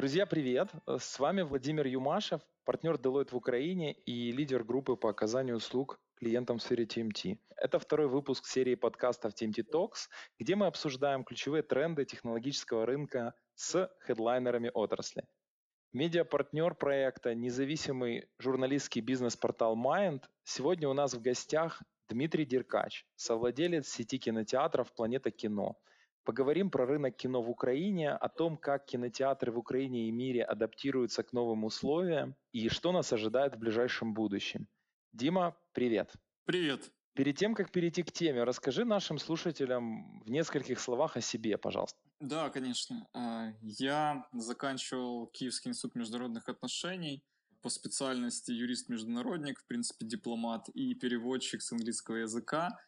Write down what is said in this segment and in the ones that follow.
Друзья, привет! С вами Владимир Юмашев, партнер Deloitte в Украине и лидер группы по оказанию услуг клиентам в сфере TMT. Это второй выпуск серии подкастов TMT Talks, где мы обсуждаем ключевые тренды технологического рынка с хедлайнерами отрасли. Медиапартнер проекта независимый журналистский бизнес-портал Mind. Сегодня у нас в гостях Дмитрий Деркач, совладелец сети кинотеатров «Планета кино». Поговорим про рынок кино в Украине, о том, как кинотеатры в Украине и мире адаптируются к новым условиям и что нас ожидает в ближайшем будущем. Дима, привет. Привет. Перед тем, как перейти к теме, расскажи нашим слушателям в нескольких словах о себе, пожалуйста. Да, конечно. А, я заканчивал Киевский институт международных отношений по специальности юрист-международник, в принципе, дипломат и переводчик с английского языка.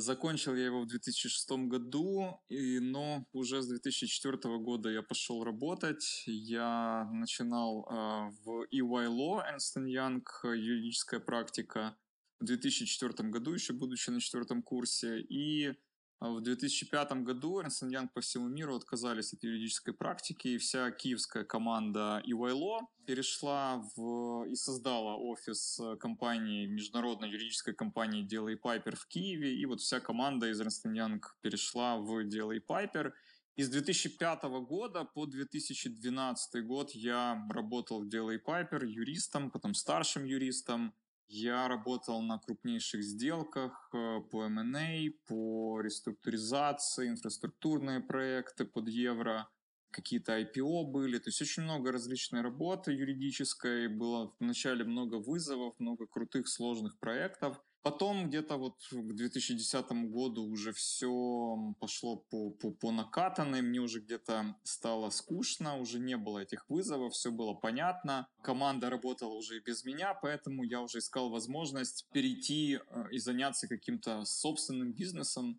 Закончил я его в 2006 году, и, но уже с 2004 года я пошел работать. Я начинал э, в EY Law, Ernst Young, юридическая практика, в 2004 году, еще будучи на четвертом курсе. И в 2005 году Ernst Young по всему миру отказались от юридической практики, и вся киевская команда EYLO перешла в, и создала офис компании, международной юридической компании Делай Пайпер в Киеве, и вот вся команда из Ernst Young перешла в Делай Пайпер. И с 2005 года по 2012 год я работал в Делай Пайпер юристом, потом старшим юристом, я работал на крупнейших сделках э, по M&A, по реструктуризации, инфраструктурные проекты под евро, какие-то IPO были, то есть очень много различной работы юридической, было вначале много вызовов, много крутых сложных проектов. Потом где-то вот к 2010 году уже все пошло по, по, по накатанной, мне уже где-то стало скучно, уже не было этих вызовов, все было понятно. Команда работала уже и без меня, поэтому я уже искал возможность перейти э, и заняться каким-то собственным бизнесом,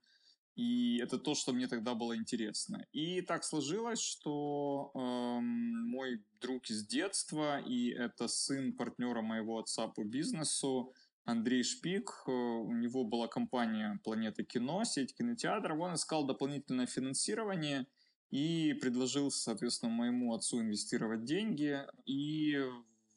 и это то, что мне тогда было интересно. И так сложилось, что э, мой друг из детства, и это сын партнера моего отца по бизнесу, Андрей Шпик, э, у него была компания «Планета кино», сеть кинотеатров, он искал дополнительное финансирование и предложил, соответственно, моему отцу инвестировать деньги, и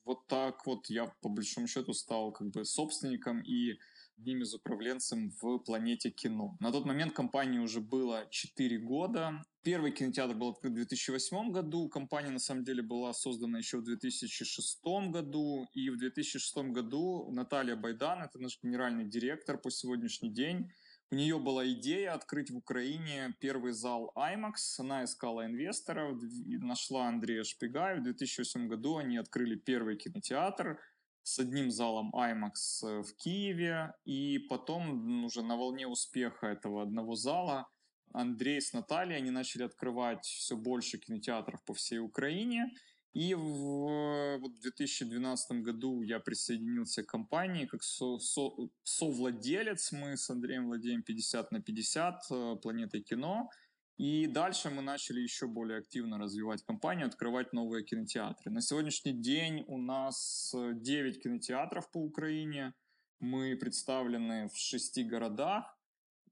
вот так вот я, по большому счету, стал как бы собственником. И одним из управленцем в «Планете кино». На тот момент компании уже было 4 года. Первый кинотеатр был открыт в 2008 году. Компания, на самом деле, была создана еще в 2006 году. И в 2006 году Наталья Байдан, это наш генеральный директор по сегодняшний день, у нее была идея открыть в Украине первый зал IMAX. Она искала инвесторов, нашла Андрея Шпига. В 2008 году они открыли первый кинотеатр – с одним залом IMAX в Киеве, и потом уже на волне успеха этого одного зала Андрей с Натальей, они начали открывать все больше кинотеатров по всей Украине, и в 2012 году я присоединился к компании как со, со, совладелец, мы с Андреем владеем 50 на 50 э, планетой кино, и дальше мы начали еще более активно развивать компанию, открывать новые кинотеатры. На сегодняшний день у нас 9 кинотеатров по Украине. Мы представлены в шести городах.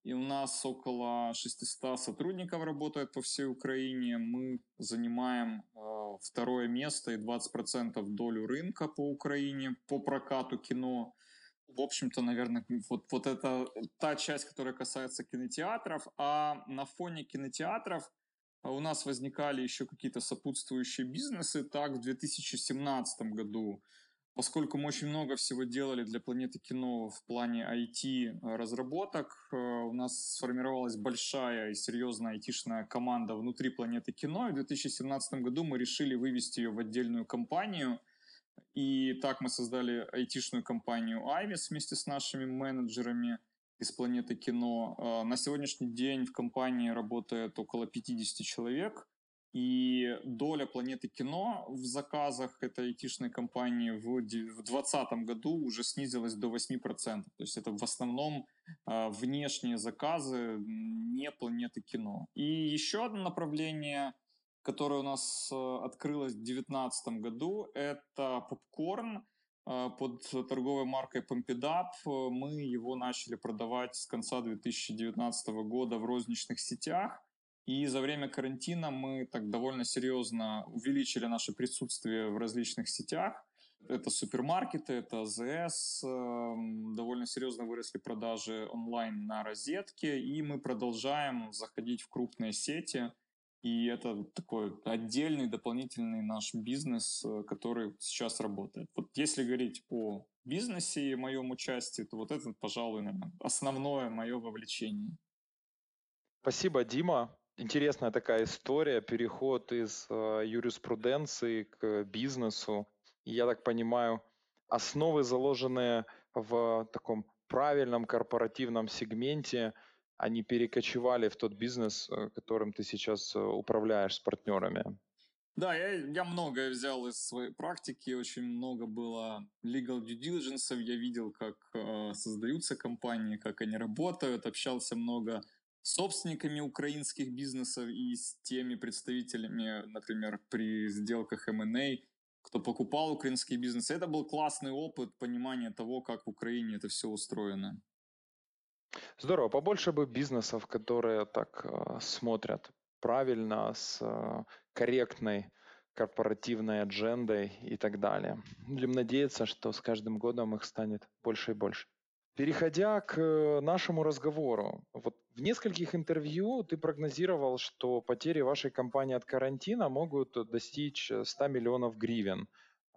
И у нас около 600 сотрудников работает по всей Украине. Мы занимаем э, второе место и 20% долю рынка по Украине по прокату кино в общем-то, наверное, вот, вот это та часть, которая касается кинотеатров. А на фоне кинотеатров а, у нас возникали еще какие-то сопутствующие бизнесы. Так, в 2017 году, поскольку мы очень много всего делали для планеты кино в плане IT-разработок, а, у нас сформировалась большая и серьезная IT-шная команда внутри планеты кино. И в 2017 году мы решили вывести ее в отдельную компанию – и так мы создали айтишную компанию Айвис вместе с нашими менеджерами из планеты кино. А, на сегодняшний день в компании работает около 50 человек. И доля планеты кино в заказах этой айтишной компании в 2020 году уже снизилась до 8%. То есть это в основном а, внешние заказы не планеты кино. И еще одно направление которая у нас э, открылась в 2019 году. Это попкорн э, под торговой маркой Pompidap. Мы его начали продавать с конца 2019 года в розничных сетях. И за время карантина мы так довольно серьезно увеличили наше присутствие в различных сетях. Это супермаркеты, это АЗС, эм, довольно серьезно выросли продажи онлайн на розетке, и мы продолжаем заходить в крупные сети. И это такой отдельный дополнительный наш бизнес, э, который сейчас работает. Вот если говорить о бизнесе и моем участии, то вот это, пожалуй, наверное, основное мое вовлечение. Спасибо, Дима. Интересная такая история, переход из э, юриспруденции к бизнесу. Я так понимаю, основы, заложенные в таком правильном корпоративном сегменте, они перекочевали в тот бизнес, э, которым ты сейчас э, управляешь с партнерами. Да, я, я многое взял из своей практики, очень много было legal due diligence, я видел, как э, создаются компании, как они работают, общался много с собственниками украинских бизнесов и с теми представителями, например, при сделках M&A, кто покупал украинские бизнесы. Это был классный опыт понимания того, как в Украине это все устроено. Здорово. Побольше бы бизнесов, которые так э, смотрят правильно, с э, корректной корпоративной аджендой и так далее. Будем надеяться, что с каждым годом их станет больше и больше. Переходя к э, нашему разговору, вот в нескольких интервью ты прогнозировал, что потери вашей компании от карантина могут достичь 100 миллионов гривен.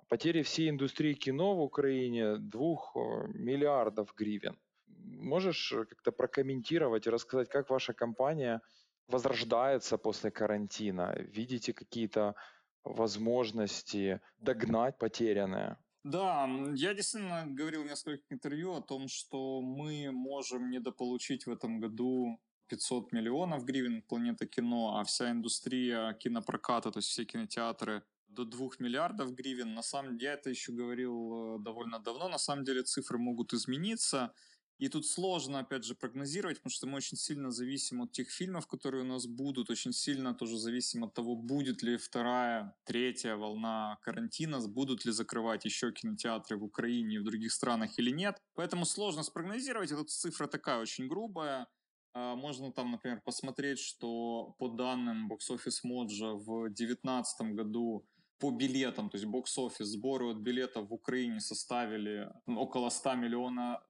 Потери всей индустрии кино в Украине 2 э, миллиардов гривен. Можешь как-то прокомментировать и рассказать, как ваша компания возрождается после карантина? Видите какие-то возможности догнать потерянное? Да, я действительно говорил в нескольких интервью о том, что мы можем недополучить в этом году 500 миллионов гривен планета кино, а вся индустрия кинопроката, то есть все кинотеатры до 2 миллиардов гривен. На самом деле, я это еще говорил э, довольно давно, на самом деле цифры могут измениться. И тут сложно, опять же, прогнозировать, потому что мы очень сильно зависим от тех фильмов, которые у нас будут, очень сильно тоже зависим от того, будет ли вторая, третья волна карантина, будут ли закрывать еще кинотеатры в Украине и в других странах или нет. Поэтому сложно спрогнозировать, эта цифра такая очень грубая. А, можно там, например, посмотреть, что по данным Box Office Mojo в 2019 году по билетам, то есть бокс-офис, сборы от билетов в Украине составили около 100 миллионов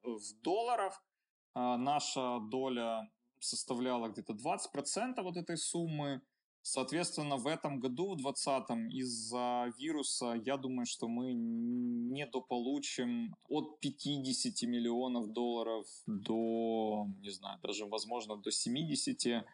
долларов. А наша доля составляла где-то 20% вот этой суммы. Соответственно, в этом году, в 2020, из-за вируса, я думаю, что мы недополучим от 50 миллионов долларов до, не знаю, даже, возможно, до 70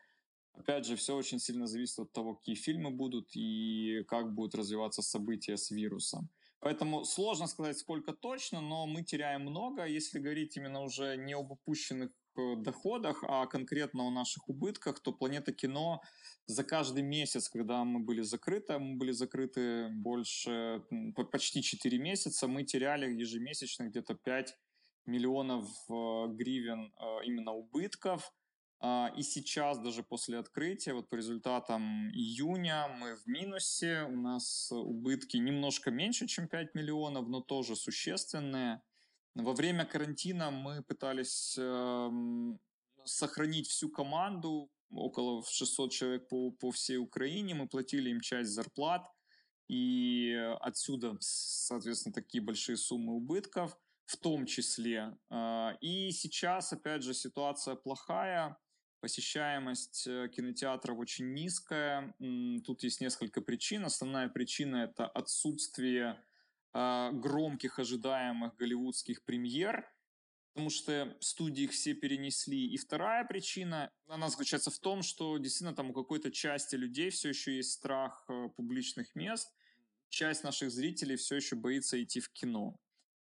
Опять же, все очень сильно зависит от того, какие фильмы будут и как будут развиваться события с вирусом. Поэтому сложно сказать, сколько точно, но мы теряем много, если говорить именно уже не об упущенных э, доходах, а конкретно о наших убытках, то «Планета кино» за каждый месяц, когда мы были закрыты, мы были закрыты больше, почти 4 месяца, мы теряли ежемесячно где-то 5 миллионов э, гривен э, именно убытков. А, и сейчас, даже после открытия, вот по результатам июня мы в минусе, у нас убытки немножко меньше, чем 5 миллионов, но тоже существенные. Во время карантина мы пытались э, сохранить всю команду, около 600 человек по, по всей Украине, мы платили им часть зарплат, и отсюда, соответственно, такие большие суммы убытков в том числе. А, и сейчас, опять же, ситуация плохая, Посещаемость э, кинотеатров очень низкая. Тут есть несколько причин. Основная причина – это отсутствие а, громких ожидаемых голливудских премьер, потому что студии их все перенесли. И вторая причина, она заключается в том, что действительно там у какой-то части людей все еще есть страх э, публичных мест. Часть наших зрителей все еще боится идти в кино.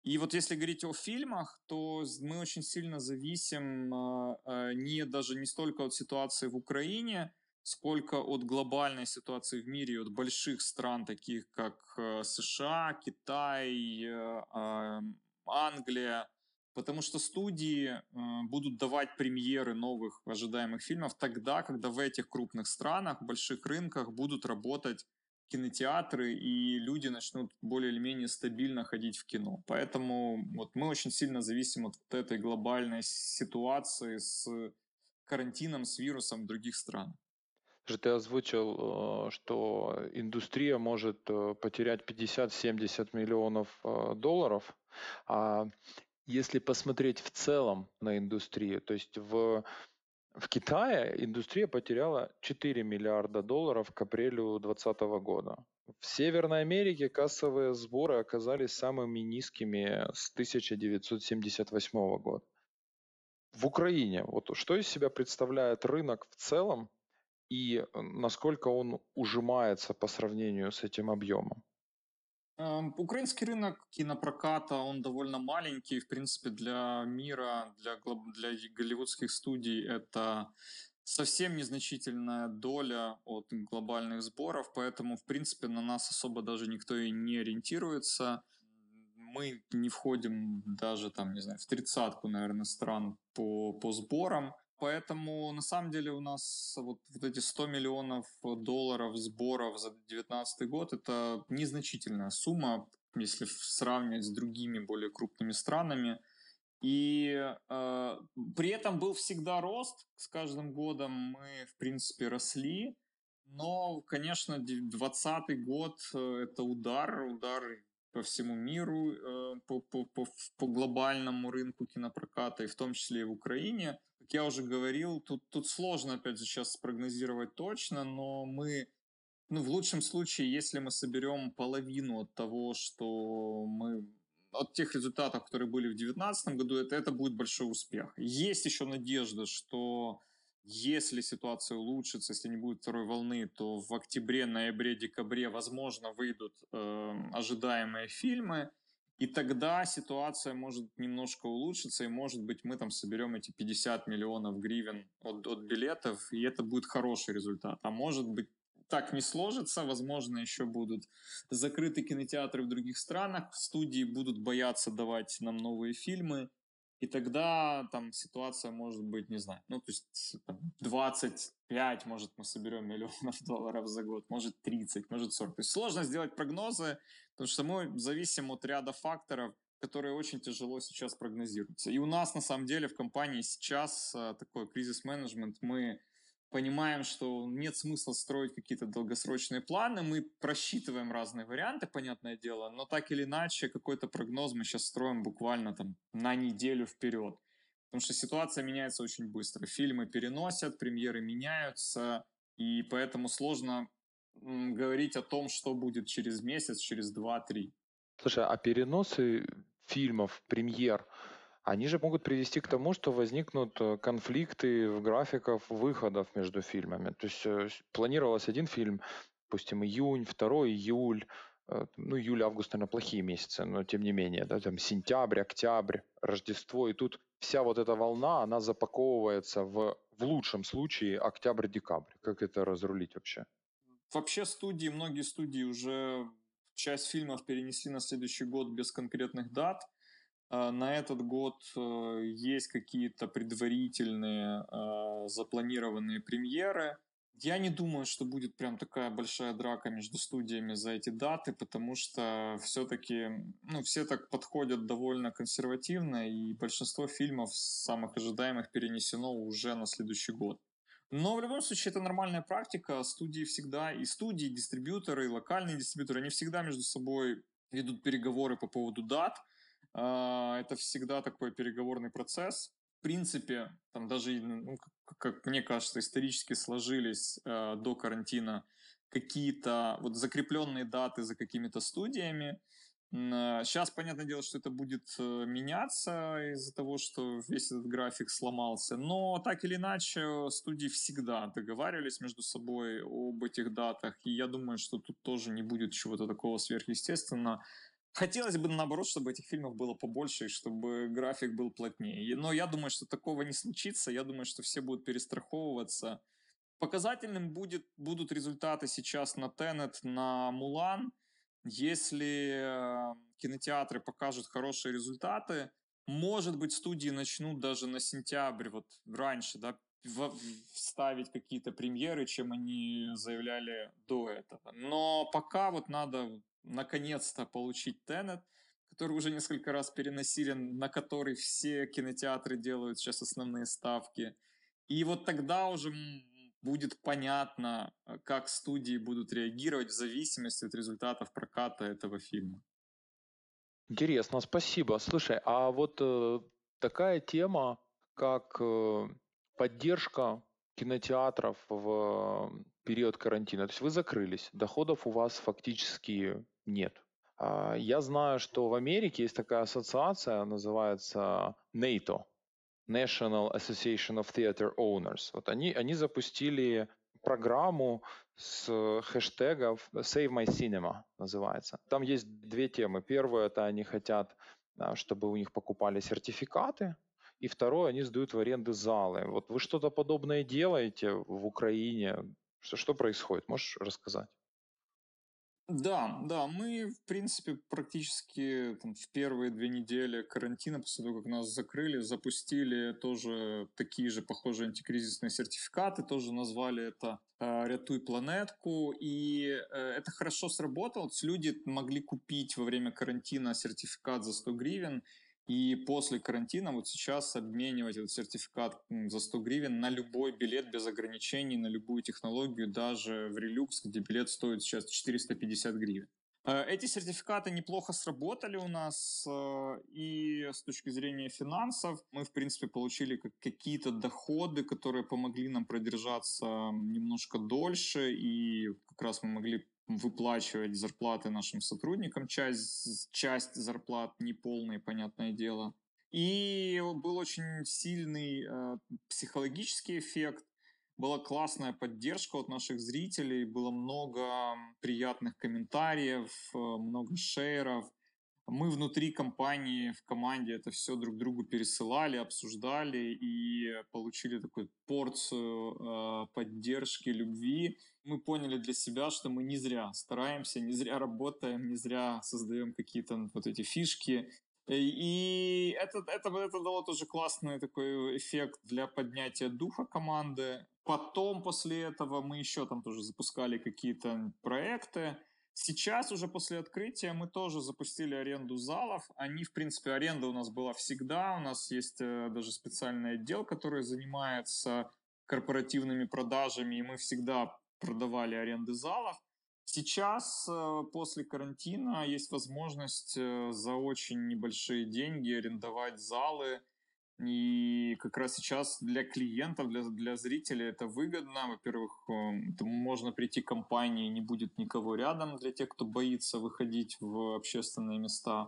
И вот если говорить о фильмах, то мы очень сильно зависим а, а, не даже не столько от ситуации в Украине, сколько от глобальной ситуации в мире, от больших стран, таких как э, США, Китай, э, а, Англия, потому что студии э, будут давать премьеры новых ожидаемых фильмов тогда, когда в этих крупных странах, больших рынках будут работать кинотеатры, и люди начнут более или менее стабильно ходить в кино. Поэтому вот мы очень сильно зависим от этой глобальной ситуации с карантином, с вирусом других странах. же ты озвучил, э, что индустрия может э, потерять 50-70 миллионов э, долларов. А если посмотреть в целом на индустрию, то есть в, в Китае индустрия потеряла 4 миллиарда долларов к апрелю 2020 года. В Северной Америке кассовые сборы оказались самыми низкими с 1978 года. В Украине, вот что из себя представляет рынок в целом и э, насколько он ужимается по сравнению с этим объемом? Украинский рынок кинопроката, он довольно маленький, в принципе, для мира, для, для голливудских студий это совсем незначительная доля от глобальных сборов, поэтому, в принципе, на нас особо даже никто и не ориентируется. Мы не входим даже, там, не знаю, в тридцатку, наверное, стран по, по сборам. Поэтому, на самом деле, у нас вот, вот эти 100 миллионов долларов сборов за 2019 год – это незначительная сумма, если сравнивать с другими более крупными странами. И э, при этом был всегда рост. С каждым годом мы, в принципе, росли. Но, конечно, 2020 год э, – это удар, удар по всему миру, э, по, по, по, по глобальному рынку кинопроката, и в том числе и в Украине. Как я уже говорил, тут, тут сложно, опять же, сейчас спрогнозировать точно, но мы, ну, в лучшем случае, если мы соберем половину от того, что мы от тех результатов, которые были в 2019 году, это, это будет большой успех. Есть еще надежда, что если ситуация улучшится, если не будет второй волны, то в октябре, ноябре, декабре, возможно, выйдут э, ожидаемые фильмы. И тогда ситуация может немножко улучшиться, и может быть мы там соберем эти 50 миллионов гривен от, от билетов, и это будет хороший результат. А может быть так не сложится, возможно, еще будут закрыты кинотеатры в других странах, студии будут бояться давать нам новые фильмы, и тогда там ситуация может быть, не знаю, ну, то есть там, 25, может, мы соберем миллионов долларов за год, может, 30, может, 40. То есть сложно сделать прогнозы, потому что мы зависим от ряда факторов, которые очень тяжело сейчас прогнозируются. И у нас, на самом деле, в компании сейчас э, такой кризис-менеджмент, мы понимаем, что нет смысла строить какие-то долгосрочные планы, мы просчитываем разные варианты, понятное дело, но так или иначе какой-то прогноз мы сейчас строим буквально там на неделю вперед. Потому что ситуация меняется очень быстро. Фильмы переносят, премьеры меняются, и поэтому сложно говорить о том, что будет через месяц, через два-три. Слушай, а переносы фильмов, премьер, они же могут привести к тому, что возникнут э, конфликты в графиках выходов между фильмами. То есть э, планировался один фильм, допустим, июнь, второй июль, э, ну, июль, август, наверное, плохие месяцы, но тем не менее, да, там сентябрь, октябрь, Рождество, и тут вся вот эта волна, она запаковывается в, в лучшем случае октябрь-декабрь. Как это разрулить вообще? Вообще студии, многие студии уже часть фильмов перенесли на следующий год без конкретных дат – на этот год э, есть какие-то предварительные а, запланированные премьеры. Я не думаю, что будет прям такая большая драка между студиями за эти даты, потому что все-таки, ну, все так подходят довольно консервативно, и большинство фильмов самых ожидаемых перенесено уже на следующий год. Но в любом случае это нормальная практика. Студии всегда, и студии, и дистрибьюторы, и локальные дистрибьюторы, они всегда между собой ведут переговоры по поводу дат – а, это всегда такой переговорный процесс. В принципе, там даже, ну, как мне кажется, исторически сложились э, до карантина какие-то вот закрепленные даты за какими-то студиями. Сейчас, понятное дело, что это будет э, меняться из-за того, что весь этот график сломался. Но так или иначе, студии всегда договаривались между собой об этих датах. И я думаю, что тут тоже не будет чего-то такого сверхъестественного. Хотелось бы, наоборот, чтобы этих фильмов было побольше, и чтобы график был плотнее. Но я думаю, что такого не случится. Я думаю, что все будут перестраховываться. Показательным будет, будут результаты сейчас на Тенет, на Мулан. Если э, кинотеатры покажут хорошие результаты, может быть, студии начнут даже на сентябрь, вот раньше, да, ставить какие-то премьеры, чем они заявляли до этого. Но пока вот надо наконец-то получить Тенет, который уже несколько раз переносили, на который все кинотеатры делают сейчас основные ставки. И вот тогда уже будет понятно, э, как студии будут реагировать в зависимости от результатов проката этого фильма. Интересно, спасибо. Слушай, а вот э, такая тема, как э, поддержка кинотеатров в период карантина. То есть вы закрылись, доходов у вас фактически нет. А, я знаю, что в Америке есть такая ассоциация, называется NATO, National Association of Theater Owners. Вот они, они запустили программу с хэштегов Save My Cinema называется. Там есть две темы. Первое, это они хотят, чтобы у них покупали сертификаты, и второе, они сдают в аренды залы. Вот вы что-то подобное делаете в Украине? Что, что происходит? Можешь рассказать? Да, да, мы, в принципе, практически там, в первые две недели карантина, после того, как нас закрыли, запустили тоже такие же похожие антикризисные сертификаты, тоже назвали это э, «Рятуй планетку», и э, это хорошо сработало. Люди могли купить во время карантина сертификат за 100 гривен, и после карантина вот сейчас обменивать этот сертификат за 100 гривен на любой билет без ограничений, на любую технологию, даже в Релюкс, где билет стоит сейчас 450 гривен. Э, эти сертификаты неплохо сработали у нас, э, и с точки зрения финансов мы, в принципе, получили какие-то доходы, которые помогли нам продержаться немножко дольше, и как раз мы могли выплачивать зарплаты нашим сотрудникам, часть, часть зарплат неполные, понятное дело. И был очень сильный э, психологический эффект, была классная поддержка от наших зрителей, было много приятных комментариев, э, много шейров. Мы внутри компании, в команде это все друг другу пересылали, обсуждали и получили такую порцию э, поддержки, любви. Мы поняли для себя, что мы не зря стараемся, не зря работаем, не зря создаем какие-то вот эти фишки. И это, это, это дало тоже классный такой эффект для поднятия духа команды. Потом после этого мы еще там тоже запускали какие-то проекты. Сейчас уже после открытия мы тоже запустили аренду залов. Они, в принципе, аренда у нас была всегда. У нас есть э, даже специальный отдел, который занимается корпоративными продажами, и мы всегда продавали аренды залов. Сейчас, э, после карантина, есть возможность э, за очень небольшие деньги арендовать залы – и как раз сейчас для клиентов, для, для зрителей это выгодно. Во-первых, эм, можно прийти к компании, не будет никого рядом для тех, кто боится выходить в общественные места.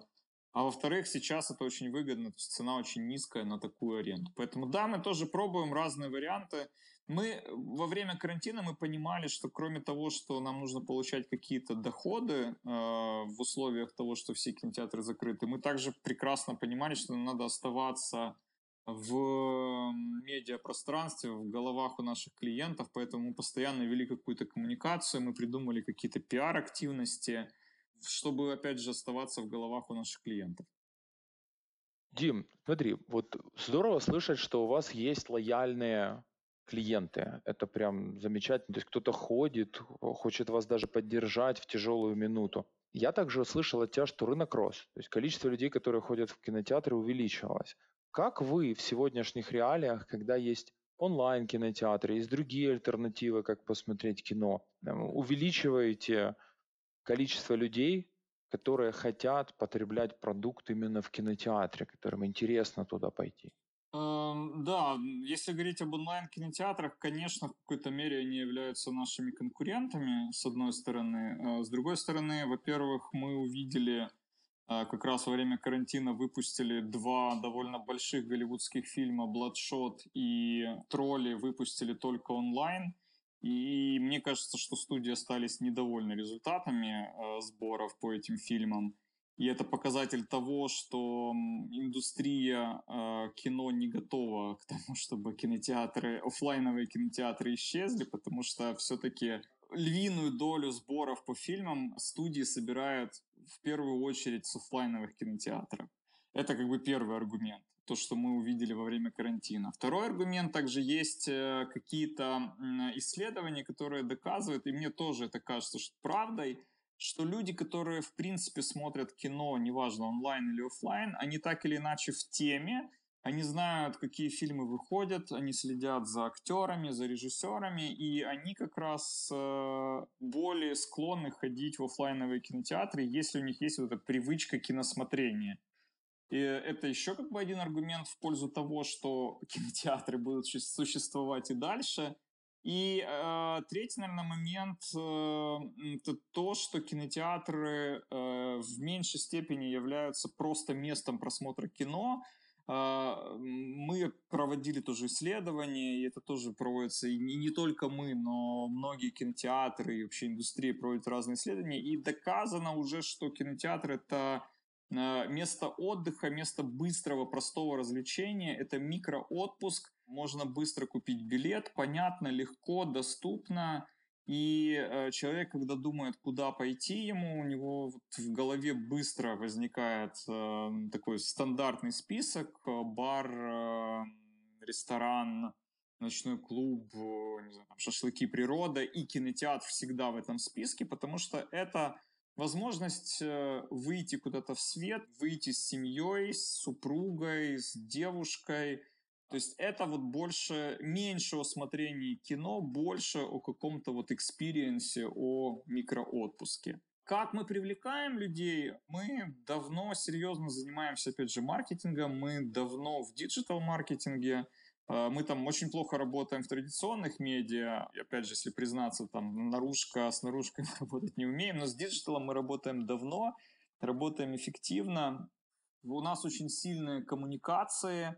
А во-вторых, сейчас это очень выгодно, то есть цена очень низкая на такую аренду. Поэтому да, мы тоже пробуем разные варианты. Мы во время карантина мы понимали, что кроме того, что нам нужно получать какие-то доходы э, в условиях того, что все кинотеатры закрыты, мы также прекрасно понимали, что нам надо оставаться в медиапространстве, в головах у наших клиентов, поэтому мы постоянно вели какую-то коммуникацию, мы придумали какие-то пиар-активности, чтобы, опять же, оставаться в головах у наших клиентов. Дим, смотри, вот здорово слышать, что у вас есть лояльные клиенты. Это прям замечательно. То есть кто-то ходит, хочет вас даже поддержать в тяжелую минуту. Я также услышал от тебя, что рынок рос. То есть количество людей, которые ходят в кинотеатры, увеличивалось. Как вы в сегодняшних реалиях, когда есть онлайн-кинотеатры, есть другие альтернативы, как посмотреть кино, увеличиваете количество людей, которые хотят потреблять продукт именно в кинотеатре, которым интересно туда пойти? Эм, да, если говорить об онлайн-кинотеатрах, конечно, в какой-то мере они являются нашими конкурентами, с одной стороны. Э, с другой стороны, во-первых, мы увидели а, как раз во время карантина выпустили два довольно больших голливудских фильма «Бладшот» и «Тролли» выпустили только онлайн. И мне кажется, что студии остались недовольны результатами э, сборов по этим фильмам. И это показатель того, что индустрия э, кино не готова к тому, чтобы кинотеатры, офлайновые кинотеатры исчезли, потому что все-таки львиную долю сборов по фильмам студии собирают в первую очередь с офлайновых кинотеатров. Это как бы первый аргумент, то, что мы увидели во время карантина. Второй аргумент также есть э, какие-то исследования, которые доказывают, и мне тоже это кажется что правдой, что люди, которые в принципе смотрят кино, неважно онлайн или офлайн, они так или иначе в теме, они знают, какие фильмы выходят, они следят за актерами, за режиссерами, и они как раз э, более склонны ходить в офлайновые кинотеатры, если у них есть вот эта привычка киносмотрения. И это еще как бы один аргумент в пользу того, что кинотеатры будут существовать и дальше. И э, третий, наверное, момент э, это то, что кинотеатры э, в меньшей степени являются просто местом просмотра кино, мы проводили тоже исследования, и это тоже проводится, и не, не только мы, но многие кинотеатры и вообще индустрия проводят разные исследования, и доказано уже, что кинотеатр — это а, место отдыха, место быстрого, простого развлечения, это микроотпуск, можно быстро купить билет, понятно, легко, доступно, и э, человек, когда думает, куда пойти ему, у него вот в голове быстро возникает э, такой стандартный список: э, бар, э, ресторан, ночной клуб, знаю, шашлыки, природа и кинотеатр всегда в этом списке, потому что это возможность выйти куда-то в свет, выйти с семьей, с супругой, с девушкой, то есть это вот больше, меньше о смотрении кино, больше о каком-то вот experience е, о микроотпуске. Как мы привлекаем людей? Мы давно серьезно занимаемся, опять же, маркетингом, мы давно в digital-маркетинге, а, мы там очень плохо работаем в традиционных медиа. И опять же, если признаться, там наружка с наружкой мы работать не умеем, но с digital ом мы работаем давно, работаем эффективно. У нас очень сильные коммуникации,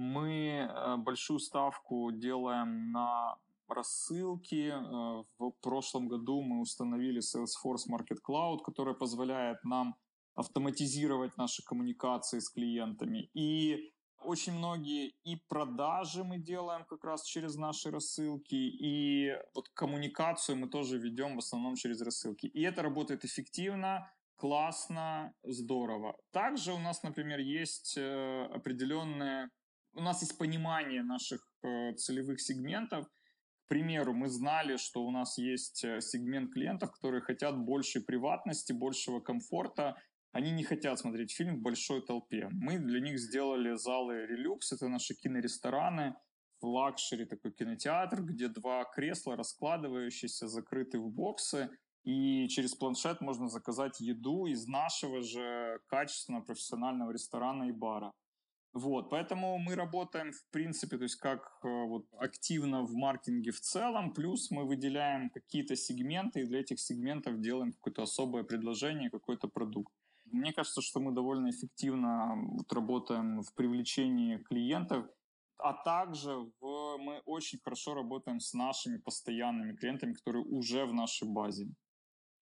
мы э, большую ставку делаем на рассылки. Э, в прошлом году мы установили Salesforce Market Cloud, который позволяет нам автоматизировать наши коммуникации с клиентами. И очень многие и продажи мы делаем как раз через наши рассылки, и вот коммуникацию мы тоже ведем в основном через рассылки. И это работает эффективно, классно, здорово. Также у нас, например, есть э, определенные у нас есть понимание наших э, целевых сегментов. К примеру, мы знали, что у нас есть э, сегмент клиентов, которые хотят большей приватности, большего комфорта. Они не хотят смотреть фильм в большой толпе. Мы для них сделали залы релюкс, это наши кинорестораны, в luxury такой кинотеатр, где два кресла раскладывающиеся, закрыты в боксы, и через планшет можно заказать еду из нашего же качественного профессионального ресторана и бара. Вот, поэтому мы работаем, в принципе, то есть как э, вот активно в маркетинге в целом, плюс мы выделяем какие-то сегменты, и для этих сегментов делаем какое-то особое предложение, какой-то продукт. Мне кажется, что мы довольно эффективно вот работаем в привлечении клиентов, а также в, мы очень хорошо работаем с нашими постоянными клиентами, которые уже в нашей базе.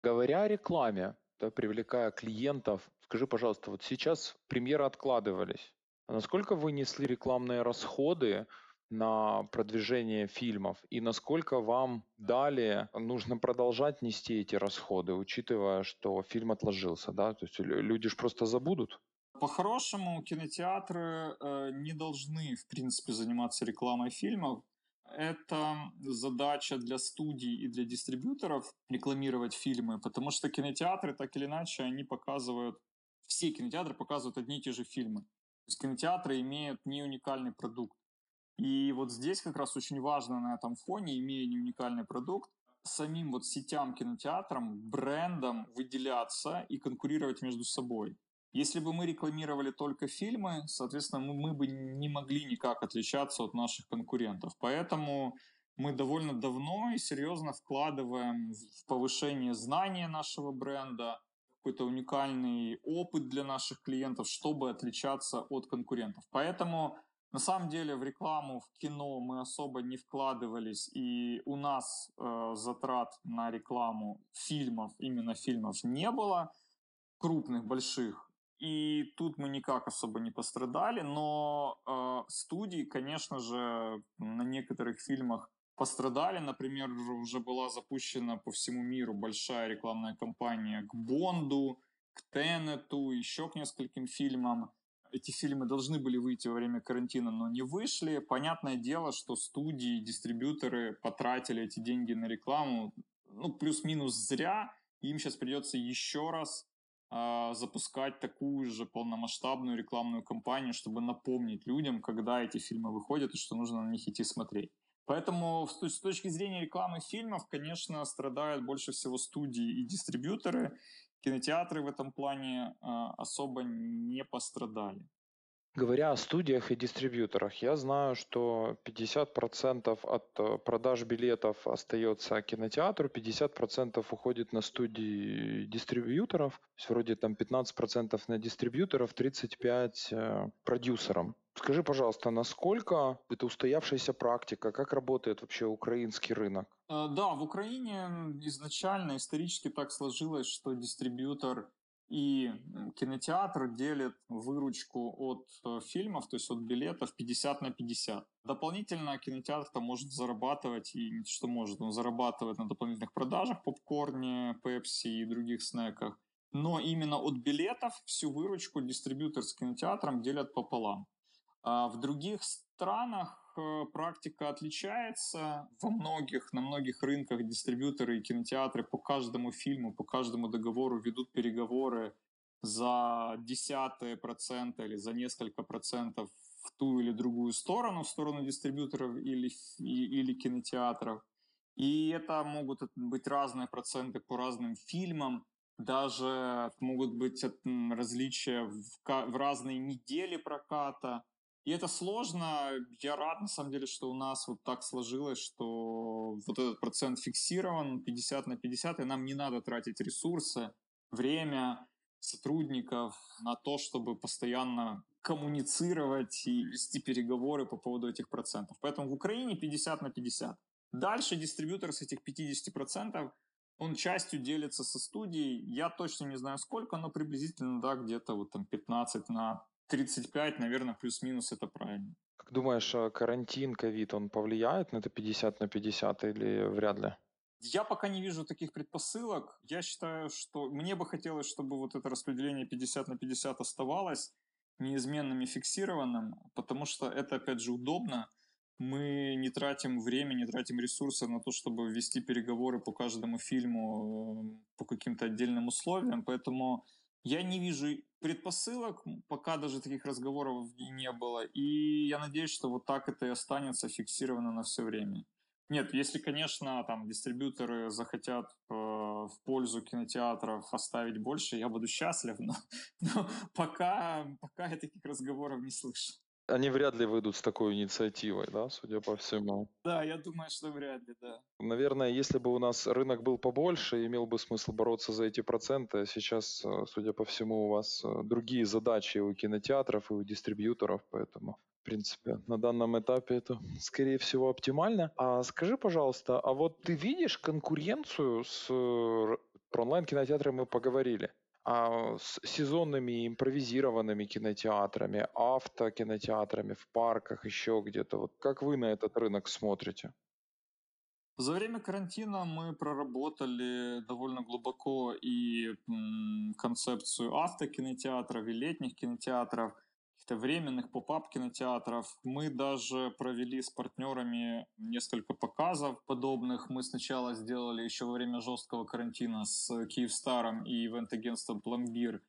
Говоря о рекламе, да, привлекая клиентов, скажи, пожалуйста, вот сейчас премьеры откладывались, а насколько вы несли рекламные расходы на продвижение фильмов и насколько вам далее нужно продолжать нести эти расходы, учитывая, что фильм отложился, да? То есть люди же просто забудут. По-хорошему, кинотеатры э, не должны, в принципе, заниматься рекламой фильмов. Это задача для студий и для дистрибьюторов рекламировать фильмы, потому что кинотеатры, так или иначе, они показывают, все кинотеатры показывают одни и те же фильмы есть кинотеатры имеют не уникальный продукт. И вот здесь как раз очень важно на этом фоне, имея не уникальный продукт, самим вот сетям кинотеатрам, брендам выделяться и конкурировать между собой. Если бы мы рекламировали только фильмы, соответственно, мы, мы бы не могли никак отличаться от наших конкурентов. Поэтому мы довольно давно и серьезно вкладываем в повышение знания нашего бренда, какой-то уникальный опыт для наших клиентов, чтобы отличаться от конкурентов. Поэтому на самом деле в рекламу, в кино мы особо не вкладывались, и у нас э, затрат на рекламу фильмов, именно фильмов, не было крупных, больших. И тут мы никак особо не пострадали, но э, студии, конечно же, на некоторых фильмах пострадали. Например, уже была запущена по всему миру большая рекламная кампания к Бонду, к Теннету, еще к нескольким фильмам. Эти фильмы должны были выйти во время карантина, но не вышли. Понятное дело, что студии, дистрибьюторы потратили эти деньги на рекламу, ну, плюс-минус зря. Им сейчас придется еще раз э, запускать такую же полномасштабную рекламную кампанию, чтобы напомнить людям, когда эти фильмы выходят и что нужно на них идти смотреть. Поэтому с точки зрения рекламы фильмов, конечно, страдают больше всего студии и дистрибьюторы. Кинотеатры в этом плане э, особо не пострадали. Говоря о студиях и дистрибьюторах, я знаю, что 50% от э, продаж билетов остается кинотеатру, 50% уходит на студии дистрибьюторов, то есть вроде там 15% на дистрибьюторов, 35% э, продюсерам. Скажи, пожалуйста, насколько это устоявшаяся практика, как работает вообще украинский рынок? Э, да, в Украине изначально исторически так сложилось, что дистрибьютор и кинотеатр делит выручку от э, фильмов, то есть от билетов 50 на 50. Дополнительно кинотеатр там может зарабатывать, и не что может, он зарабатывает на дополнительных продажах, попкорне, пепси и других снеках. Но именно от билетов всю выручку дистрибьютор с кинотеатром делят пополам. А в других странах практика отличается. Во многих, на многих рынках дистрибьюторы и кинотеатры по каждому фильму, по каждому договору ведут переговоры за десятые процента или за несколько процентов в ту или другую сторону, в сторону дистрибьюторов или, или кинотеатров. И это могут быть разные проценты по разным фильмам, даже могут быть различия в, в разные недели проката, и это сложно. Я рад, на самом деле, что у нас вот так сложилось, что вот этот процент фиксирован 50 на 50, и нам не надо тратить ресурсы, время, сотрудников на то, чтобы постоянно коммуницировать и вести переговоры по поводу этих процентов. Поэтому в Украине 50 на 50. Дальше дистрибьютор с этих 50% он частью делится со студией. Я точно не знаю сколько, но приблизительно, да, где-то вот там 15 на 35, наверное, плюс-минус это правильно. Как думаешь, а карантин, ковид, он повлияет на это 50 на 50 или вряд ли? Я пока не вижу таких предпосылок. Я считаю, что мне бы хотелось, чтобы вот это распределение 50 на 50 оставалось неизменным и фиксированным, потому что это, опять же, удобно. Мы не тратим время, не тратим ресурсы на то, чтобы вести переговоры по каждому фильму э, по каким-то отдельным условиям, поэтому я не вижу предпосылок, пока даже таких разговоров не было. И я надеюсь, что вот так это и останется фиксировано на все время. Нет, если, конечно, там дистрибьюторы захотят э, в пользу кинотеатров оставить больше, я буду счастлив, но, но пока, пока я таких разговоров не слышу. Они вряд ли выйдут с такой инициативой, да, судя по всему. Да, я думаю, что вряд ли, да. Наверное, если бы у нас рынок был побольше, имел бы смысл бороться за эти проценты. Сейчас, э, судя по всему, у вас э, другие задачи у кинотеатров и у дистрибьюторов, поэтому в принципе, на данном этапе это, скорее всего, оптимально. А скажи, пожалуйста, а вот ты видишь конкуренцию с э, про онлайн-кинотеатры мы поговорили а, с сезонными импровизированными кинотеатрами, автокинотеатрами в парках, еще где-то. Вот как вы на этот рынок смотрите? За время карантина мы проработали довольно глубоко и концепцию автокинотеатров и летних кинотеатров – каких-то временных поп-ап кинотеатров. Мы даже провели с партнерами несколько показов подобных. Мы сначала сделали еще во время жесткого карантина с Киевстаром и ивент-агентством Пломбир.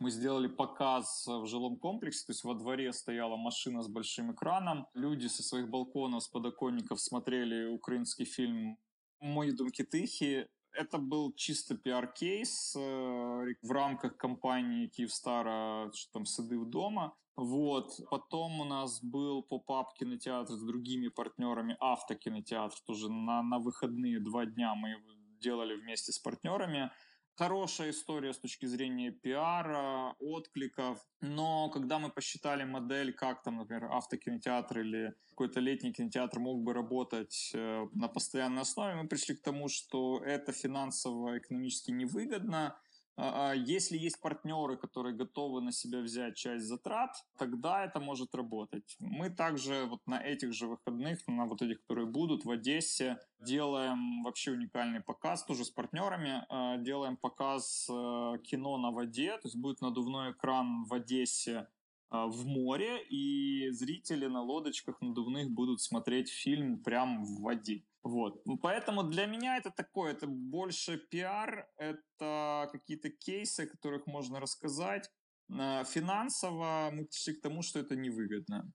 Мы сделали показ в жилом комплексе, то есть во дворе стояла машина с большим экраном. Люди со своих балконов, с подоконников смотрели украинский фильм «Мої думки тихі». Это был чисто пиар-кейс э, в рамках компании Киевстара, что там сады дома. Вот. Потом у нас был поп-ап кинотеатр с другими партнерами, автокинотеатр, тоже на, на выходные два дня мы его делали вместе с партнерами. Хорошая история с точки зрения пиара, откликов. Но когда мы посчитали модель, как там, например, автокинотеатр или какой-то летний кинотеатр мог бы работать э, на постоянной основе, мы пришли к тому, что это финансово, экономически невыгодно если есть партнеры, которые готовы на себя взять часть затрат, тогда это может работать. Мы также вот на этих же выходных, на вот этих, которые будут в Одессе, делаем вообще уникальный показ, тоже с партнерами, а, делаем показ э, кино на воде, то есть будет надувной экран в Одессе в море, и зрители на лодочках надувных будут смотреть фильм прямо в воде. Вот. Поэтому для меня это такое, это больше пиар, это какие-то кейсы, о которых можно рассказать. А, финансово мы пришли к тому, что это невыгодно.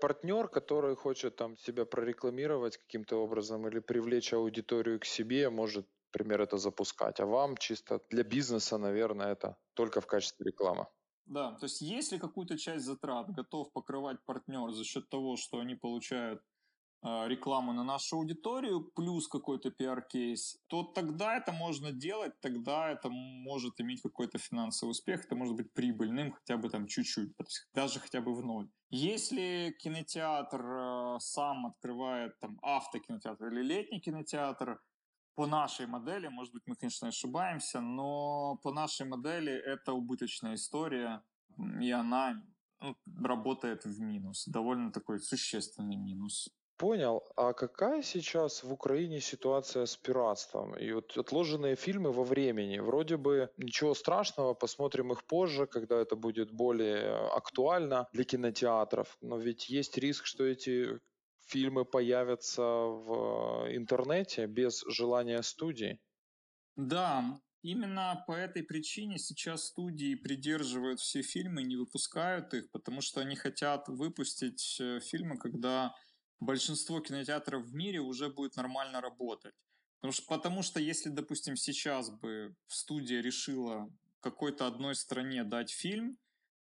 Партнер, который хочет там себя прорекламировать каким-то образом или привлечь аудиторию к себе, может, например, это запускать. А вам чисто для бизнеса, наверное, это только в качестве рекламы. Да, то есть если какую-то часть затрат готов покрывать партнер за счет того, что они получают э, рекламу на нашу аудиторию плюс какой-то пиар-кейс, то тогда это можно делать, тогда это может иметь какой-то финансовый успех, это может быть прибыльным хотя бы там чуть-чуть, даже хотя бы в ноль. Если кинотеатр э, сам открывает там автокинотеатр или летний кинотеатр, по нашей модели, может быть, мы, конечно, ошибаемся, но по нашей модели это убыточная история, и она ну, работает в минус, довольно такой существенный минус. Понял. А какая сейчас в Украине ситуация с пиратством? И вот отложенные фильмы во времени. Вроде бы ничего страшного, посмотрим их позже, когда это будет более актуально для кинотеатров. Но ведь есть риск, что эти фильмы появятся в интернете без желания студии. Да, именно по этой причине сейчас студии придерживают все фильмы, не выпускают их, потому что они хотят выпустить э, фильмы, когда большинство кинотеатров в мире уже будет нормально работать. Потому что, потому что если, допустим, сейчас бы студия решила какой-то одной стране дать фильм,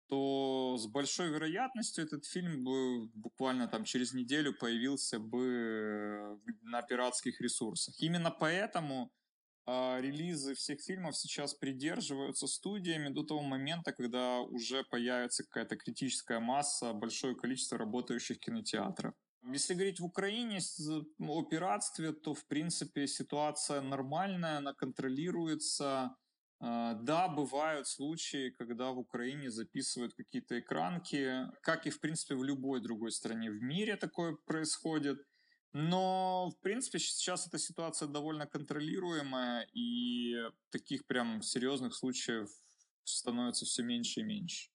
то с большой вероятностью этот фильм бы буквально там через неделю появился бы на пиратских ресурсах. Именно поэтому э, релизы всех фильмов сейчас придерживаются студиями до того момента, когда уже появится какая-то критическая масса, большое количество работающих кинотеатров. Если говорить в Украине о пиратстве, то в принципе ситуация нормальная, она контролируется а, да, бывают случаи, когда в Украине записывают какие-то экранки, как и, в принципе, в любой другой стране в мире такое происходит. Но, в принципе, сейчас эта ситуация довольно контролируемая, и таких прям серьезных случаев становится все меньше и меньше.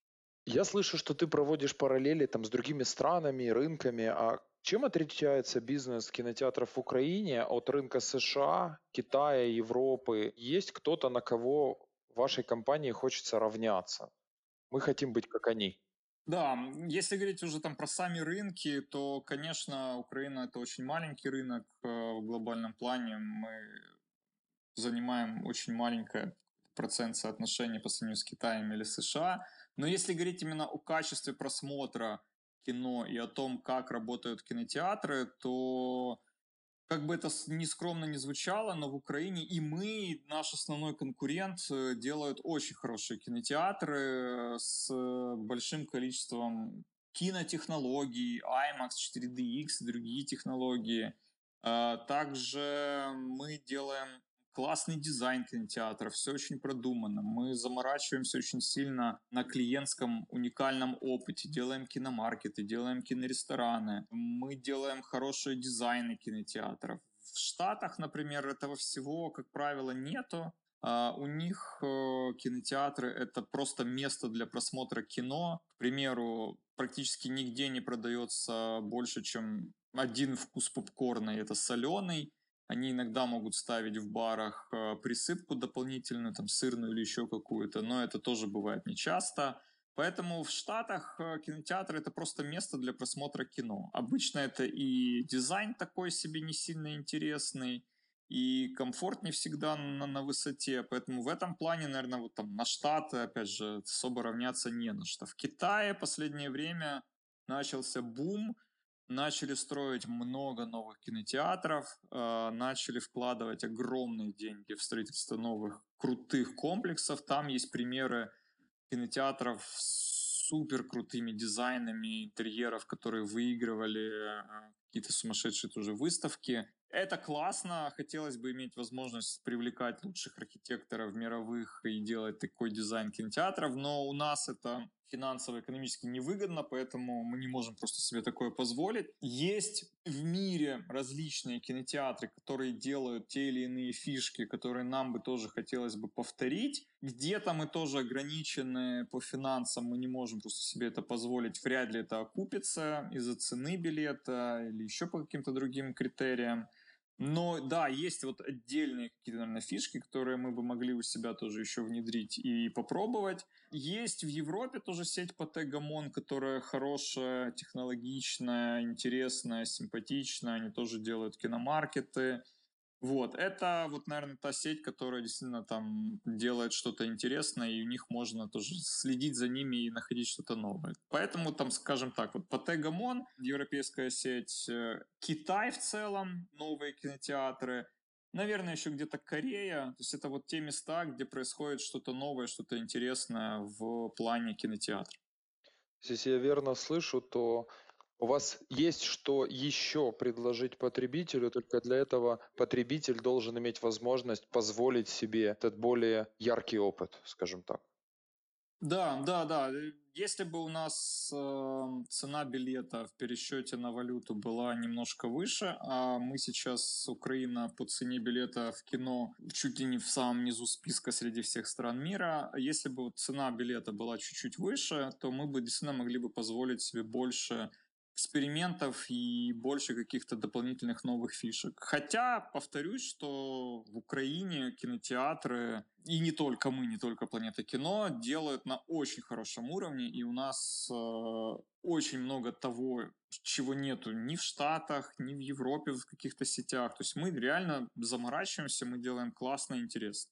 Я слышу, что ты проводишь параллели там с другими странами, рынками. А чем отличается бизнес кинотеатров в Украине от рынка США, Китая, Европы? Есть кто-то, на кого вашей компании хочется равняться? Мы хотим быть как они. Да, если говорить уже там про сами рынки, то, конечно, Украина это очень маленький рынок э, в глобальном плане. Мы занимаем очень маленькое процент соотношения по сравнению с Китаем или США. Но если говорить именно о качестве просмотра кино и о том, как работают кинотеатры, то как бы это нескромно не звучало, но в Украине и мы, наш основной конкурент, э, делают очень хорошие кинотеатры э, с большим количеством кинотехнологий, IMAX, 4DX и другие технологии. Также мы делаем классный дизайн кинотеатра, все очень продумано. Мы заморачиваемся очень сильно на клиентском уникальном опыте, делаем киномаркеты, делаем кинорестораны, мы делаем хорошие дизайны кинотеатров. В Штатах, например, этого всего, как правило, нету. Uh, у них uh, кинотеатры это просто место для просмотра кино. К примеру, практически нигде не продается больше, чем один вкус попкорна, и это соленый. Они иногда могут ставить в барах э, присыпку дополнительную, там сырную или еще какую-то, но это тоже бывает нечасто. Поэтому в Штатах э, кинотеатр это просто место для просмотра кино. Обычно это и дизайн такой себе не сильно интересный, и комфорт не всегда на, на высоте. Поэтому в этом плане, наверное, вот там на Штаты, опять же, особо равняться не на что. В Китае последнее время начался бум начали строить много новых кинотеатров, э, начали вкладывать огромные деньги в строительство новых крутых комплексов. Там есть примеры кинотеатров с супер крутыми дизайнами интерьеров, которые выигрывали э, какие-то сумасшедшие тоже выставки. Это классно, хотелось бы иметь возможность привлекать лучших архитекторов мировых и делать такой дизайн кинотеатров, но у нас это финансово-экономически невыгодно, поэтому мы не можем просто себе такое позволить. Есть в мире различные кинотеатры, которые делают те или иные фишки, которые нам бы тоже хотелось бы повторить. Где-то мы тоже ограничены по финансам, мы не можем просто себе это позволить, вряд ли это окупится из-за цены билета или еще по каким-то другим критериям. Но да, есть вот отдельные какие-то, наверное, фишки, которые мы бы могли у себя тоже еще внедрить и попробовать. Есть в Европе тоже сеть по Тегамон, которая хорошая, технологичная, интересная, симпатичная. Они тоже делают киномаркеты. Вот, это вот, наверное, та сеть, которая действительно там делает что-то интересное, и у них можно тоже следить за ними и находить что-то новое. Поэтому там, скажем так, вот Патегамон, европейская сеть, э, Китай в целом, новые кинотеатры, наверное, еще где-то Корея. То есть это вот те места, где происходит что-то новое, что-то интересное в плане кинотеатра. Если я верно слышу, то у вас есть что еще предложить потребителю, только для этого потребитель должен иметь возможность позволить себе этот более яркий опыт, скажем так. Да, да, да. Если бы у нас э, цена билета в пересчете на валюту была немножко выше, а мы сейчас Украина по цене билета в кино чуть ли не в самом низу списка среди всех стран мира, если бы цена билета была чуть-чуть выше, то мы бы действительно могли бы позволить себе больше экспериментов и больше каких-то дополнительных новых фишек. Хотя, повторюсь, что в Украине кинотеатры, и не только мы, не только Планета Кино, делают на очень хорошем уровне, и у нас э, очень много того, чего нету ни в Штатах, ни в Европе, в каких-то сетях. То есть мы реально заморачиваемся, мы делаем классно и интересно.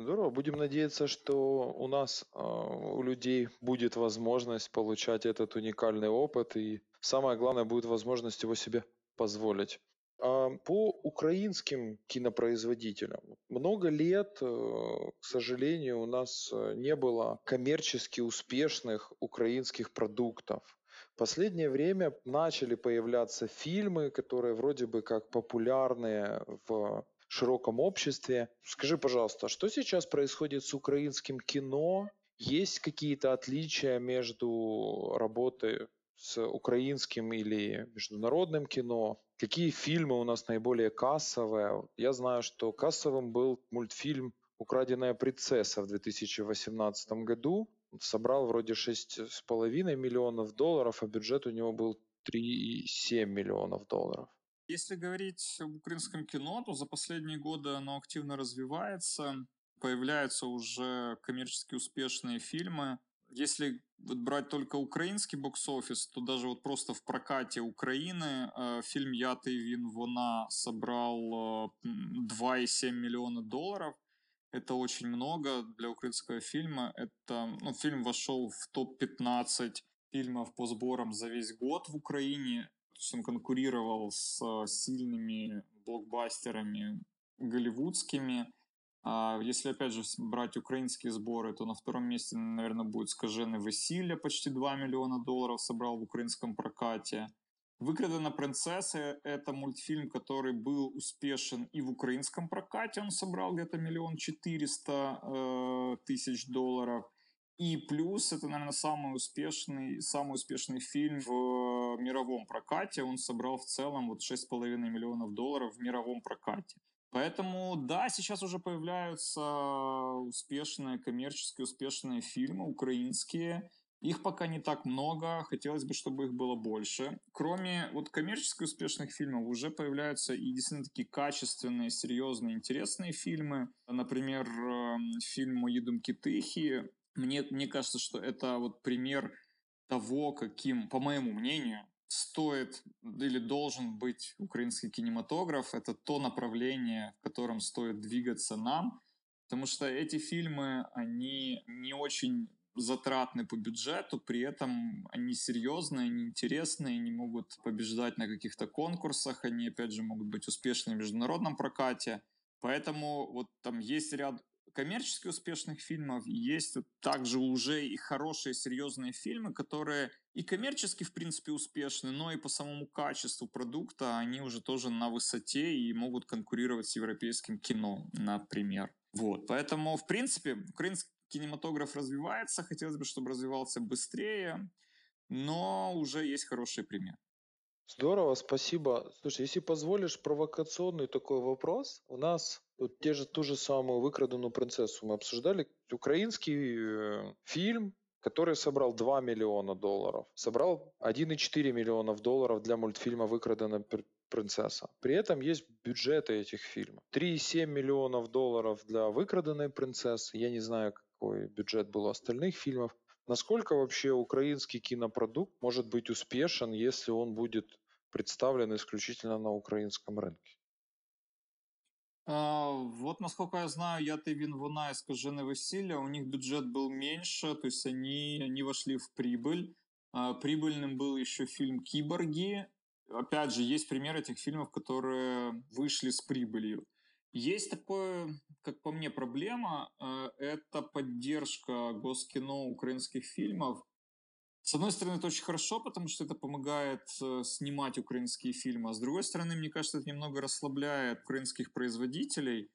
Здорово. Будем надеяться, что у нас, а, у людей будет возможность получать этот уникальный опыт, и самое главное, будет возможность его себе позволить. А по украинским кинопроизводителям. Много лет, э, к сожалению, у нас не было коммерчески успешных украинских продуктов. В последнее время начали появляться фильмы, которые вроде бы как популярные в широком обществе. Скажи, пожалуйста, что сейчас происходит с украинским кино? Есть какие-то отличия между работой с украинским или международным кино? Какие фильмы у нас наиболее кассовые? Я знаю, что кассовым был мультфильм «Украденная принцесса» в 2018 году. Собрал вроде 6,5 миллионов долларов, а бюджет у него был 3,7 миллионов долларов. Если говорить об украинском кино, то за последние годы оно активно развивается, появляются уже коммерчески успешные фильмы. Если вот брать только украинский бокс-офис, то даже вот просто в прокате Украины э, фильм «Ятый вин вона» собрал э, 2,7 миллиона долларов. Это очень много для украинского фильма. Это, ну, фильм вошел в топ-15 фильмов по сборам за весь год в Украине есть он конкурировал с сильными блокбастерами голливудскими. А если, опять же, брать украинские сборы, то на втором месте, наверное, будет «Скажены Василия», почти 2 миллиона долларов собрал в украинском прокате. «Выкрадена принцесса» — это мультфильм, который был успешен и в украинском прокате, он собрал где-то миллион четыреста э, тысяч долларов — и плюс это, наверное, самый успешный, самый успешный фильм в мировом прокате. Он собрал в целом вот 6,5 миллионов долларов в мировом прокате. Поэтому, да, сейчас уже появляются успешные, коммерчески успешные фильмы, украинские. Их пока не так много, хотелось бы, чтобы их было больше. Кроме вот коммерчески успешных фильмов, уже появляются и действительно такие качественные, серьезные, интересные фильмы. Например, эм, фильм «Мої думки тихі», мне, мне кажется, что это вот пример того, каким, по моему мнению, стоит или должен быть украинский кинематограф. Это то направление, в котором стоит двигаться нам, потому что эти фильмы, они не очень затратны по бюджету, при этом они серьезные, они интересные, они могут побеждать на каких-то конкурсах, они, опять же, могут быть успешны в международном прокате. Поэтому вот там есть ряд коммерчески успешных фильмов, есть также уже и хорошие серьезные фильмы, которые и коммерчески, в принципе, успешны, но и по самому качеству продукта они уже тоже на высоте и могут конкурировать с европейским кино, например. Вот, поэтому, в принципе, украинский кинематограф развивается, хотелось бы, чтобы развивался быстрее, но уже есть хороший пример. Здорово, спасибо. Слушай, если позволишь провокационный такой вопрос, у нас вот те же, ту же самую выкраденную принцессу мы обсуждали. Украинский э, фильм, который собрал 2 миллиона долларов, собрал 1,4 миллионов долларов для мультфильма «Выкраденная принцесса. При этом есть бюджеты этих фильмов. 3,7 миллионов долларов для выкраданной принцессы. Я не знаю, какой бюджет был у остальных фильмов. Насколько вообще украинский кинопродукт может быть успешен, если он будет представлен исключительно на украинском рынке? А, вот, насколько я знаю, я ты Вин Вона и Скажены Василия, у них бюджет был меньше, то есть они, они вошли в прибыль. А, прибыльным был еще фильм «Киборги». Опять же, есть пример этих фильмов, которые вышли с прибылью. Есть такое, как по мне, проблема. Э, это поддержка Госкино украинских фильмов. С одной стороны, это очень хорошо, потому что это помогает э, снимать украинские фильмы, а с другой стороны, мне кажется, это немного расслабляет украинских производителей,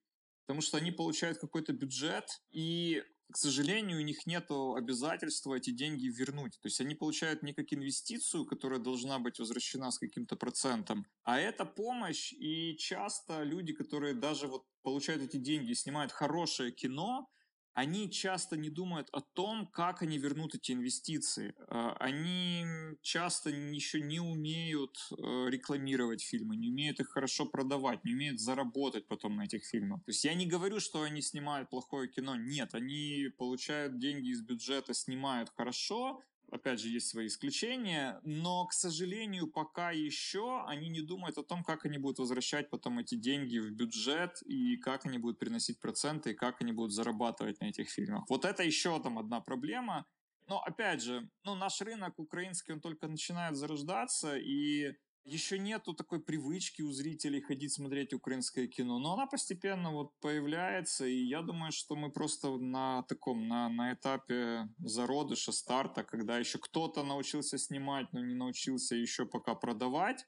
потому что они получают какой-то бюджет, и к сожалению, у них нет обязательства эти деньги вернуть. То есть они получают не как инвестицию, которая должна быть возвращена с каким-то процентом, а это помощь. И часто люди, которые даже вот получают эти деньги и снимают хорошее кино, они часто не думают о том, как они вернут эти инвестиции. А, они часто еще не умеют э, рекламировать фильмы, не умеют их хорошо продавать, не умеют заработать потом на этих фильмах. То есть я не говорю, что они снимают плохое кино. Нет, они получают деньги из бюджета, снимают хорошо, опять же, есть свои исключения, но, к сожалению, пока еще они не думают о том, как они будут возвращать потом эти деньги в бюджет, и как они будут приносить проценты, и как они будут зарабатывать на этих фильмах. Вот это еще там одна проблема. Но, опять же, ну, наш рынок украинский, он только начинает зарождаться, и еще нету такой привычки у зрителей ходить смотреть украинское кино, но она постепенно вот появляется, и я думаю, что мы просто на таком, на, на этапе зародыша, старта, когда еще кто-то научился снимать, но не научился еще пока продавать,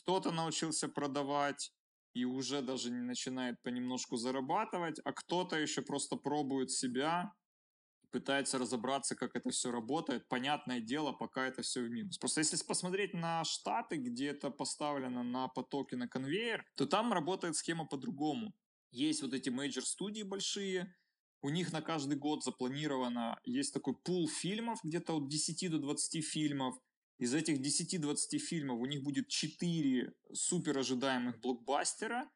кто-то научился продавать и уже даже не начинает понемножку зарабатывать, а кто-то еще просто пробует себя, пытается разобраться, как это все работает. Понятное дело, пока это все в минус. Просто если посмотреть на Штаты, где это поставлено на потоки, на конвейер, то там работает схема по-другому. Есть вот эти мейджор-студии большие, у них на каждый год запланировано, есть такой пул фильмов, где-то от 10 до 20 фильмов. Из этих 10-20 фильмов у них будет 4 супер ожидаемых блокбастера.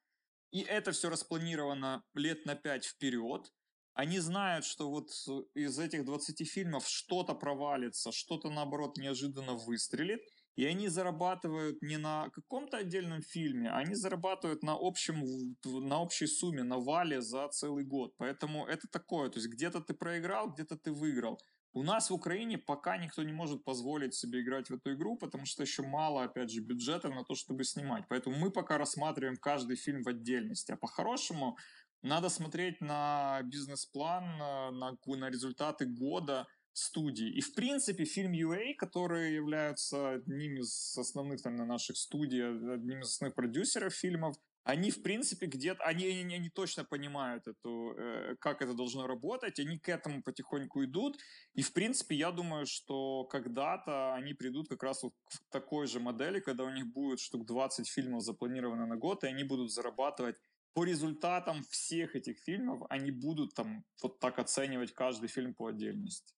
И это все распланировано лет на 5 вперед. Они знают, что вот из этих 20 фильмов что-то провалится, что-то наоборот неожиданно выстрелит. И они зарабатывают не на каком-то отдельном фильме, они зарабатывают на, общем, на общей сумме, на вале за целый год. Поэтому это такое, то есть где-то ты проиграл, где-то ты выиграл. У нас в Украине пока никто не может позволить себе играть в эту игру, потому что еще мало, опять же, бюджета на то, чтобы снимать. Поэтому мы пока рассматриваем каждый фильм в отдельности. А по-хорошему надо смотреть на бизнес-план, на, на результаты года студии. И, в принципе, фильм UA, которые являются одним из основных там, на наших студий, одним из основных продюсеров фильмов, они, в принципе, где-то, они, они, они точно понимают эту, э, как это должно работать, они к этому потихоньку идут, и, в принципе, я думаю, что когда-то они придут как раз вот к такой же модели, когда у них будет штук 20 фильмов запланировано на год, и они будут зарабатывать по результатам всех этих фильмов они будут там вот так оценивать каждый фильм по отдельности.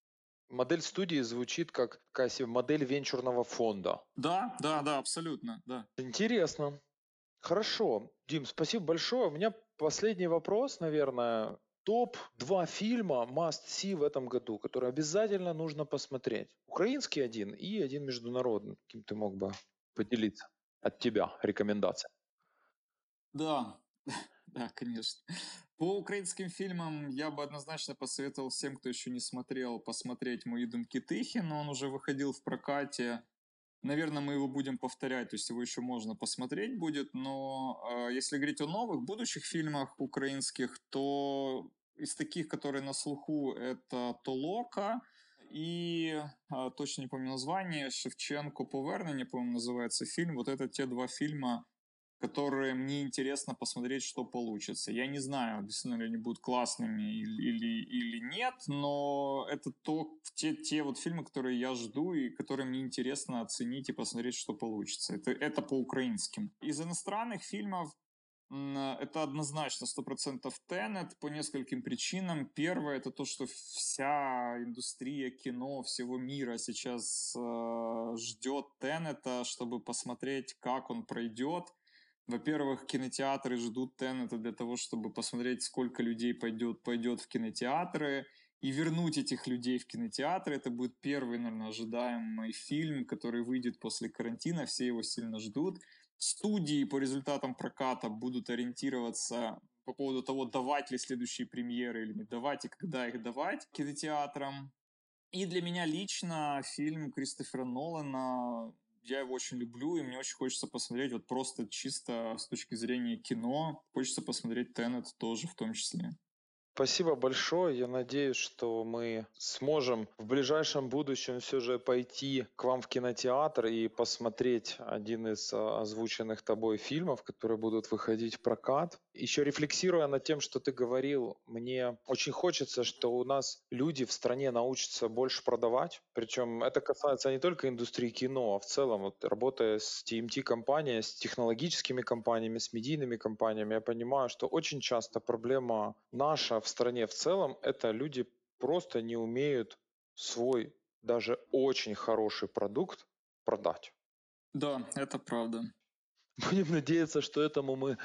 Модель студии звучит как такая модель венчурного фонда. Да, да, да, абсолютно, да. Интересно. Хорошо. Дим, спасибо большое. У меня последний вопрос, наверное. Топ-2 фильма must see в этом году, которые обязательно нужно посмотреть. Украинский один и один международный. Кем ты мог бы поделиться от тебя рекомендация? Да, Да, конечно. По украинским фильмам я бы однозначно посоветовал всем, кто еще не смотрел, посмотреть «Мои дом Китыхи», но он уже выходил в прокате. Наверное, мы его будем повторять, то есть его еще можно посмотреть будет, но э, если говорить о новых, будущих фильмах украинских, то из таких, которые на слуху, это «Толока», и э, точно не помню название, Шевченко «Повернення», по-моему, называется фильм. Вот это те два фильма, которые мне интересно посмотреть, что получится. Я не знаю, действительно ли они будут классными или, или, или нет, но это то, те, те вот фильмы, которые я жду и которые мне интересно оценить и посмотреть, что получится. Это, это по украинским. Из иностранных фильмов это однозначно 100% Тенет по нескольким причинам. Первое, это то, что вся индустрия кино всего мира сейчас э, ждет Тенета, чтобы посмотреть, как он пройдет Во-первых, кинотеатры ждут Теннета для того, чтобы посмотреть, сколько людей пойдет, пойдет в кинотеатры, и вернуть этих людей в кинотеатры. Это будет первый, наверное, ожидаемый фильм, который выйдет после карантина. Все его сильно ждут. Студии по результатам проката будут ориентироваться по поводу того, давать ли следующие премьеры или не давать, и когда их давать кинотеатрам. И для меня лично фильм Кристофера Нолана я его очень люблю, и мне очень хочется посмотреть вот просто чисто с точки зрения кино. Хочется посмотреть Теннет тоже в том числе. Спасибо большое. Я надеюсь, что мы сможем в ближайшем будущем все же пойти к вам в кинотеатр и посмотреть один из а, озвученных тобой фильмов, которые будут выходить в прокат. Еще рефлексируя над тем, что ты говорил, мне очень хочется, что у нас люди в стране научатся больше продавать. Причем это касается не только индустрии кино, а в целом, вот, работая с TMT-компанией, с технологическими компаниями, с медийными компаниями, я понимаю, что очень часто проблема наша в стране в целом, это люди просто не умеют свой даже очень хороший продукт продать. Да, это правда. Будем надеяться, что этому мы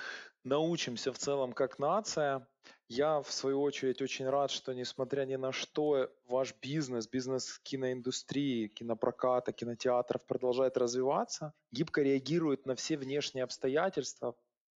научимся в целом как нация. Я, в свою очередь, очень рад, что, несмотря ни на что, ваш бизнес, бизнес киноиндустрии, кинопроката, кинотеатров продолжает развиваться, гибко реагирует на все внешние обстоятельства,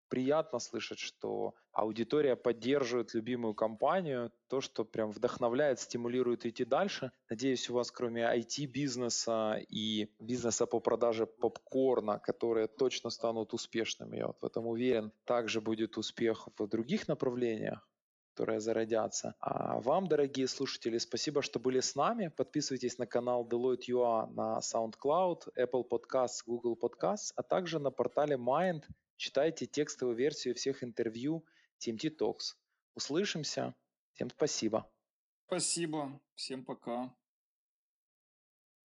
приятно слышать, что аудитория поддерживает любимую компанию, то, что прям вдохновляет, стимулирует идти дальше. Надеюсь, у вас кроме IT-бизнеса и бизнеса по продаже попкорна, которые точно станут успешными, я вот в этом уверен, также будет успех в других направлениях которые зародятся. А вам, дорогие слушатели, спасибо, что были с нами. Подписывайтесь на канал Deloitte UA на SoundCloud, Apple Podcasts, Google Podcasts, а также на портале Mind – Читайте текстовую версию всех интервью TMT Talks. Услышимся. Всем спасибо. Спасибо. Всем пока.